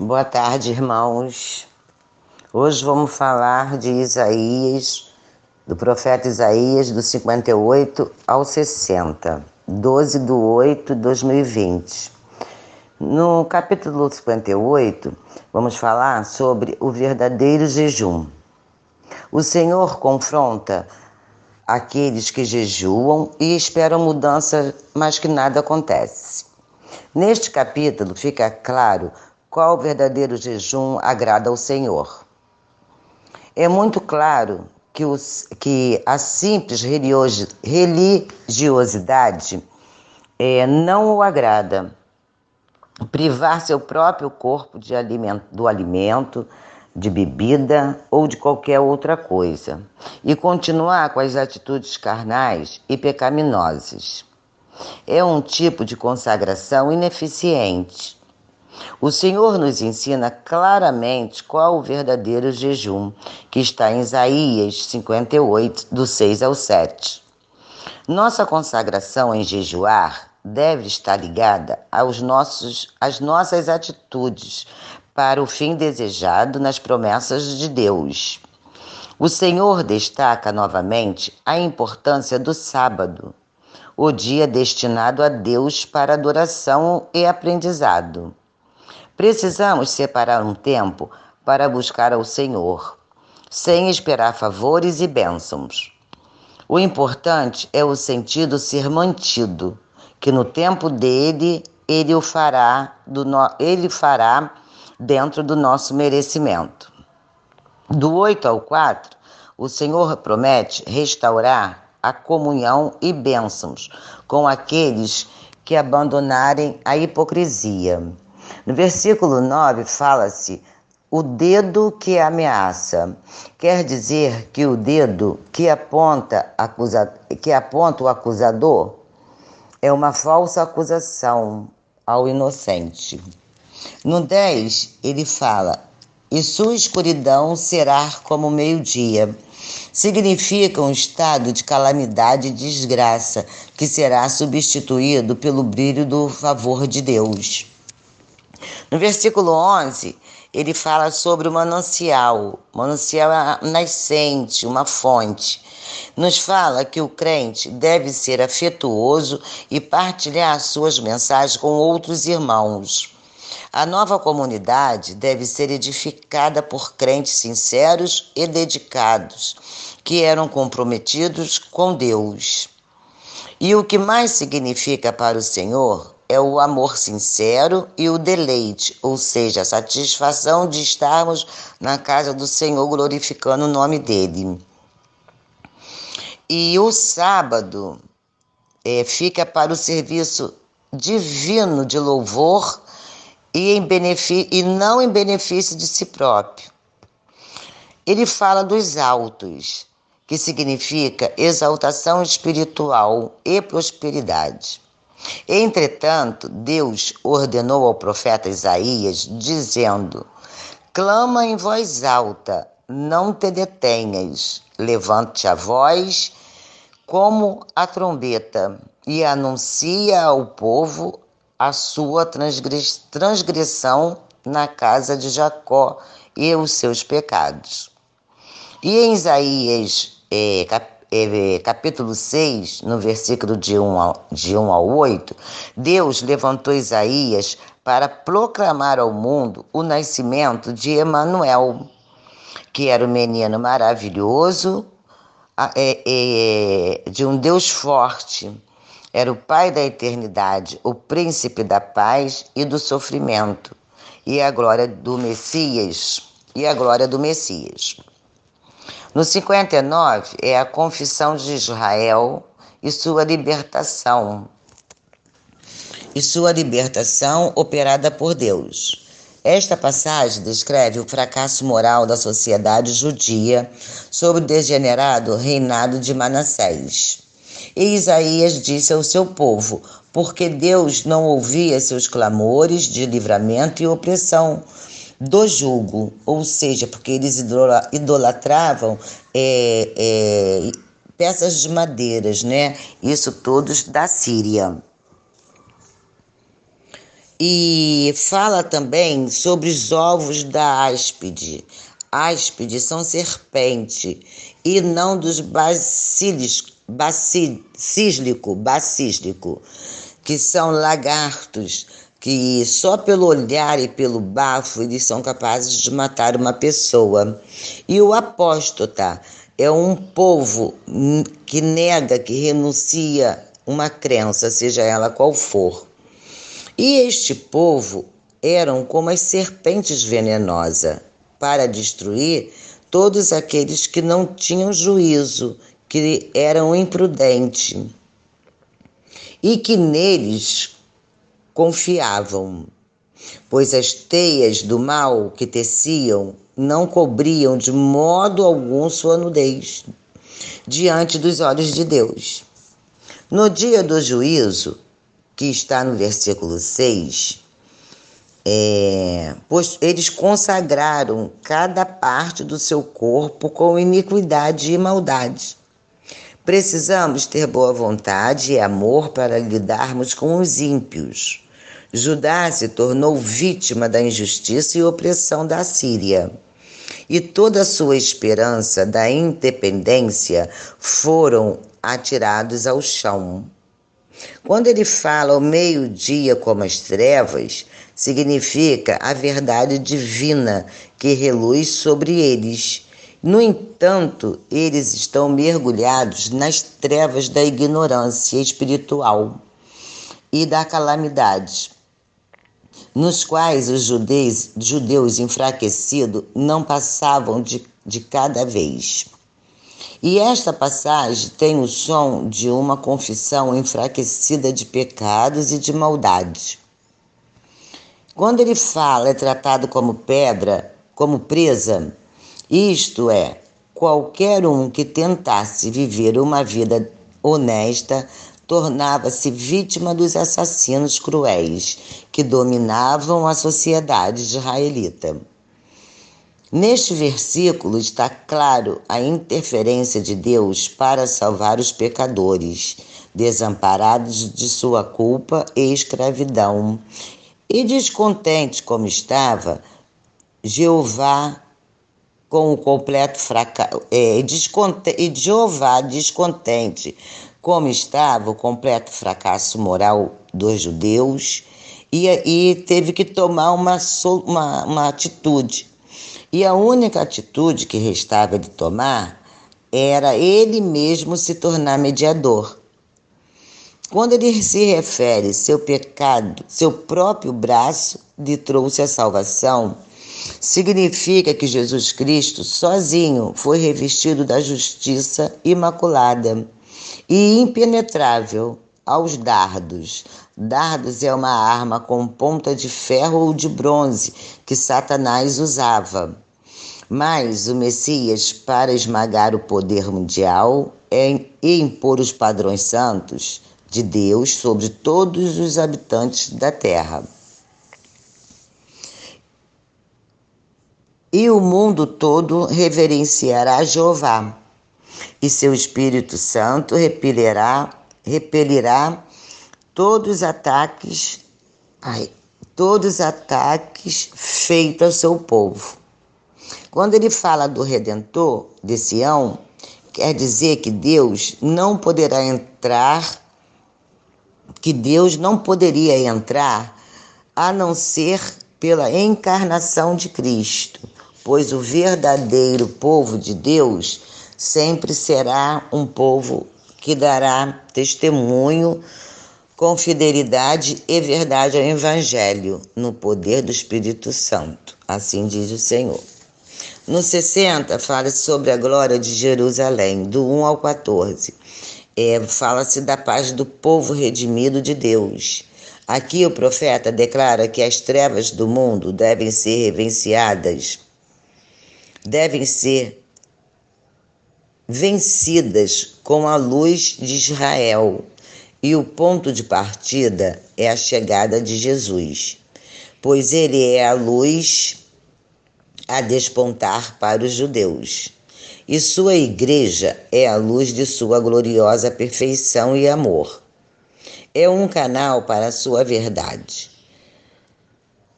Boa tarde, irmãos. Hoje vamos falar de Isaías, do profeta Isaías, do 58 ao 60, 12 de 8 de 2020. No capítulo 58, vamos falar sobre o verdadeiro jejum. O Senhor confronta aqueles que jejuam e esperam mudança, mas que nada acontece. Neste capítulo fica claro qual verdadeiro jejum agrada ao Senhor. É muito claro que, os, que a simples religiosidade é, não o agrada. Privar seu próprio corpo de alimento, do alimento, de bebida ou de qualquer outra coisa e continuar com as atitudes carnais e pecaminosas. É um tipo de consagração ineficiente o Senhor nos ensina claramente qual o verdadeiro jejum, que está em Isaías 58, do 6 ao 7. Nossa consagração em jejuar deve estar ligada aos nossos, às nossas atitudes para o fim desejado nas promessas de Deus. O Senhor destaca novamente a importância do sábado, o dia destinado a Deus para adoração e aprendizado. Precisamos separar um tempo para buscar ao Senhor, sem esperar favores e bênçãos. O importante é o sentido ser mantido, que no tempo dele ele o fará, do no... ele fará dentro do nosso merecimento. Do 8 ao 4, o Senhor promete restaurar a comunhão e bênçãos com aqueles que abandonarem a hipocrisia. No versículo 9 fala-se o dedo que ameaça. Quer dizer que o dedo que aponta, acusa, que aponta o acusador é uma falsa acusação ao inocente. No 10, ele fala: E sua escuridão será como meio-dia. Significa um estado de calamidade e desgraça que será substituído pelo brilho do favor de Deus. No versículo 11, ele fala sobre o manancial. Manancial é nascente, uma fonte. Nos fala que o crente deve ser afetuoso e partilhar suas mensagens com outros irmãos. A nova comunidade deve ser edificada por crentes sinceros e dedicados, que eram comprometidos com Deus. E o que mais significa para o Senhor é o amor sincero e o deleite, ou seja, a satisfação de estarmos na casa do Senhor glorificando o nome dele. E o sábado é, fica para o serviço divino de louvor e, em e não em benefício de si próprio. Ele fala dos altos, que significa exaltação espiritual e prosperidade. Entretanto, Deus ordenou ao profeta Isaías, dizendo: Clama em voz alta, não te detenhas, levante a voz como a trombeta e anuncia ao povo a sua transgressão na casa de Jacó e os seus pecados. E em Isaías, é, é, capítulo 6, no versículo de 1, ao, de 1 ao 8, Deus levantou Isaías para proclamar ao mundo o nascimento de Emanuel, que era o um menino maravilhoso, é, é, de um Deus forte. Era o Pai da eternidade, o príncipe da paz e do sofrimento, e a glória do Messias, e a glória do Messias. No 59 é a confissão de Israel e sua libertação. E sua libertação operada por Deus. Esta passagem descreve o fracasso moral da sociedade judia sob o degenerado reinado de Manassés. E Isaías disse ao seu povo: porque Deus não ouvia seus clamores de livramento e opressão, do jugo, ou seja, porque eles idolatravam é, é, peças de madeiras, né? Isso todos da Síria. E fala também sobre os ovos da áspide. Áspide são serpente e não dos bacílico, bacílico, que são lagartos que só pelo olhar e pelo bafo eles são capazes de matar uma pessoa. E o apóstata é um povo que nega, que renuncia uma crença, seja ela qual for. E este povo eram como as serpentes venenosas para destruir todos aqueles que não tinham juízo, que eram imprudentes e que neles confiavam, pois as teias do mal que teciam não cobriam de modo algum sua nudez diante dos olhos de Deus. No dia do juízo, que está no versículo 6, é, pois eles consagraram cada parte do seu corpo com iniquidade e maldade. Precisamos ter boa vontade e amor para lidarmos com os ímpios Judá se tornou vítima da injustiça e opressão da Síria. E toda a sua esperança da independência foram atirados ao chão. Quando ele fala ao meio-dia como as trevas, significa a verdade divina que reluz sobre eles. No entanto, eles estão mergulhados nas trevas da ignorância espiritual e da calamidade nos quais os judeus, judeus enfraquecidos não passavam de, de cada vez. E esta passagem tem o som de uma confissão enfraquecida de pecados e de maldade. Quando ele fala, é tratado como pedra, como presa, isto é, qualquer um que tentasse viver uma vida honesta tornava-se vítima dos assassinos cruéis que dominavam a sociedade israelita. Neste versículo está claro a interferência de Deus para salvar os pecadores, desamparados de sua culpa e escravidão. E descontente como estava, Jeová com o completo fracasso, é, e Jeová descontente como estava o completo fracasso moral dos judeus e, e teve que tomar uma, uma, uma atitude. E a única atitude que restava de tomar era ele mesmo se tornar mediador. Quando ele se refere seu pecado, seu próprio braço lhe trouxe a salvação, significa que Jesus Cristo sozinho foi revestido da justiça imaculada e impenetrável aos dardos. Dardos é uma arma com ponta de ferro ou de bronze que Satanás usava. Mas o Messias, para esmagar o poder mundial e impor os padrões santos de Deus sobre todos os habitantes da terra. E o mundo todo reverenciará Jeová e seu Espírito Santo repelirá, repelirá todos os ataques, ai, todos os ataques feitos ao seu povo. Quando ele fala do Redentor de Sião, quer dizer que Deus não poderá entrar, que Deus não poderia entrar a não ser pela encarnação de Cristo, pois o verdadeiro povo de Deus sempre será um povo que dará testemunho com fidelidade e verdade ao Evangelho, no poder do Espírito Santo. Assim diz o Senhor. No 60, fala sobre a glória de Jerusalém, do 1 ao 14. É, Fala-se da paz do povo redimido de Deus. Aqui o profeta declara que as trevas do mundo devem ser reverenciadas, devem ser vencidas com a luz de Israel, e o ponto de partida é a chegada de Jesus, pois ele é a luz a despontar para os judeus, e sua igreja é a luz de sua gloriosa perfeição e amor. É um canal para a sua verdade.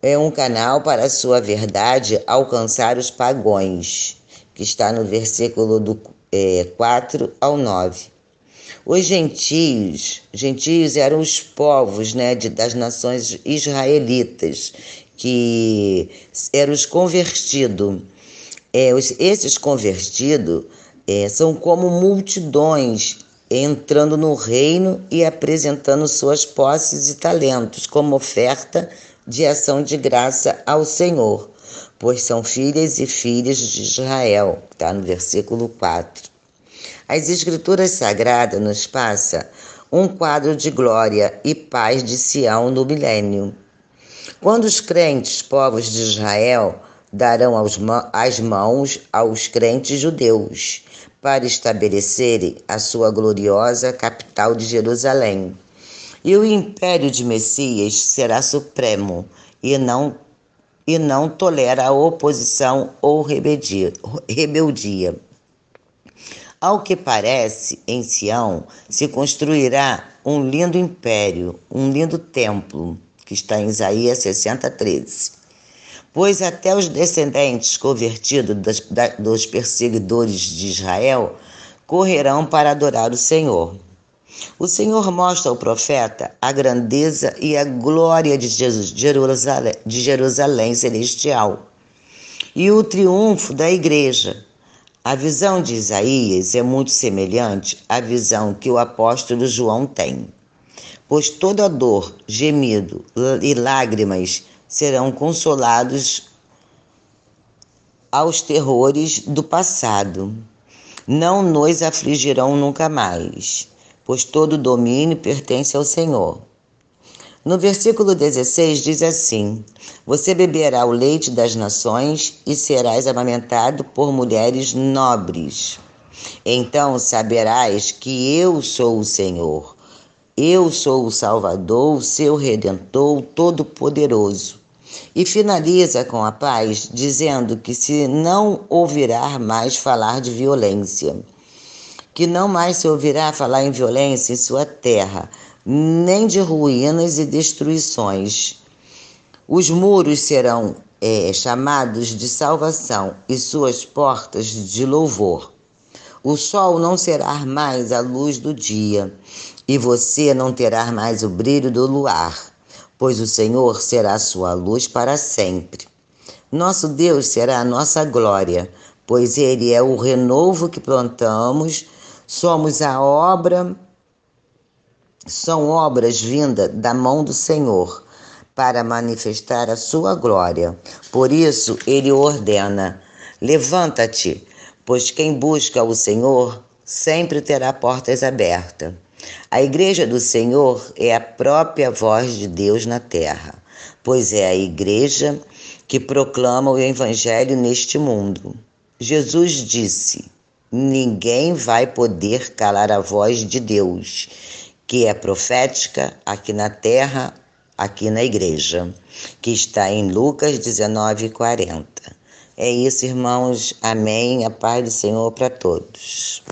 é um canal para a sua verdade alcançar os pagões, que está no versículo do é, 4 ao 9. Os gentios, gentios eram os povos né, de, das nações israelitas, que eram os convertidos. É, esses convertidos é, são como multidões entrando no reino e apresentando suas posses e talentos como oferta de ação de graça ao Senhor, pois são filhas e filhos de Israel, está no versículo 4. As Escrituras Sagradas nos passa um quadro de glória e paz de Sião no milênio. Quando os crentes povos de Israel darão as mãos aos crentes judeus para estabelecerem a sua gloriosa capital de Jerusalém e o império de Messias será supremo e não, e não tolera a oposição ou rebeldia. Ao que parece, em Sião se construirá um lindo império, um lindo templo, que está em Isaías 60, 13. Pois até os descendentes convertidos dos, dos perseguidores de Israel correrão para adorar o Senhor. O Senhor mostra ao profeta a grandeza e a glória de, Jesus, Jerusalém, de Jerusalém celestial e o triunfo da igreja. A visão de Isaías é muito semelhante à visão que o apóstolo João tem, pois toda dor, gemido e lágrimas serão consolados aos terrores do passado. Não nos afligirão nunca mais pois todo domínio pertence ao Senhor. No versículo 16 diz assim: Você beberá o leite das nações e serás amamentado por mulheres nobres. Então saberás que eu sou o Senhor. Eu sou o Salvador, o seu Redentor, o Todo-Poderoso. E finaliza com a paz, dizendo que se não ouvirá mais falar de violência que não mais se ouvirá falar em violência em sua terra, nem de ruínas e destruições. Os muros serão é, chamados de salvação e suas portas de louvor. O sol não será mais a luz do dia, e você não terá mais o brilho do luar, pois o Senhor será sua luz para sempre. Nosso Deus será a nossa glória, pois Ele é o renovo que plantamos Somos a obra, são obras vindas da mão do Senhor para manifestar a sua glória. Por isso, ele ordena: levanta-te, pois quem busca o Senhor sempre terá portas abertas. A igreja do Senhor é a própria voz de Deus na terra, pois é a igreja que proclama o evangelho neste mundo. Jesus disse: ninguém vai poder calar a voz de Deus, que é profética aqui na terra, aqui na igreja, que está em Lucas 19, 40. É isso, irmãos. Amém. A paz do Senhor para todos.